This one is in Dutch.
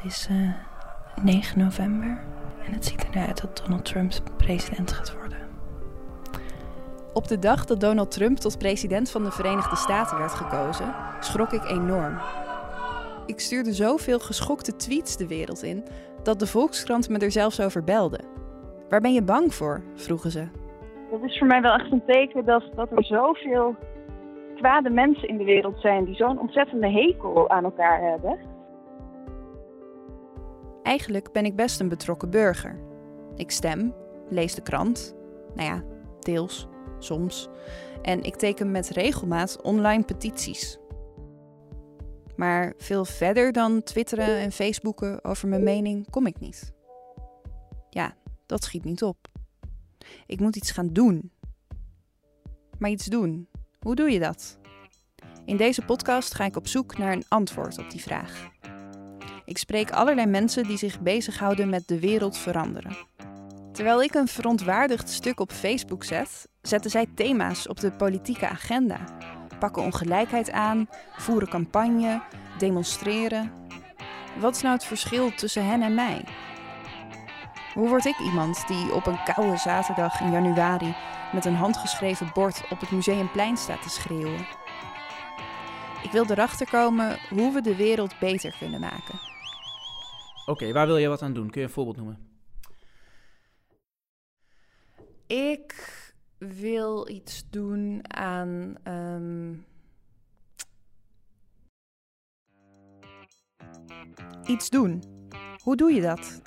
Het is uh, 9 november en het ziet ernaar uit dat Donald Trump president gaat worden. Op de dag dat Donald Trump tot president van de Verenigde Staten werd gekozen, schrok ik enorm. Ik stuurde zoveel geschokte tweets de wereld in dat de Volkskrant me er zelfs over belde. Waar ben je bang voor? vroegen ze. Dat is voor mij wel echt een teken dat, dat er zoveel kwade mensen in de wereld zijn die zo'n ontzettende hekel aan elkaar hebben. Eigenlijk ben ik best een betrokken burger. Ik stem, lees de krant, nou ja, deels, soms. En ik teken met regelmaat online petities. Maar veel verder dan twitteren en facebooken over mijn mening kom ik niet. Ja, dat schiet niet op. Ik moet iets gaan doen. Maar iets doen, hoe doe je dat? In deze podcast ga ik op zoek naar een antwoord op die vraag. Ik spreek allerlei mensen die zich bezighouden met de wereld veranderen. Terwijl ik een verontwaardigd stuk op Facebook zet, zetten zij thema's op de politieke agenda. Pakken ongelijkheid aan, voeren campagne, demonstreren. Wat is nou het verschil tussen hen en mij? Hoe word ik iemand die op een koude zaterdag in januari met een handgeschreven bord op het Museumplein staat te schreeuwen? Ik wil erachter komen hoe we de wereld beter kunnen maken. Oké, waar wil je wat aan doen? Kun je een voorbeeld noemen? Ik wil iets doen aan. ehm, Iets doen. Hoe doe je dat?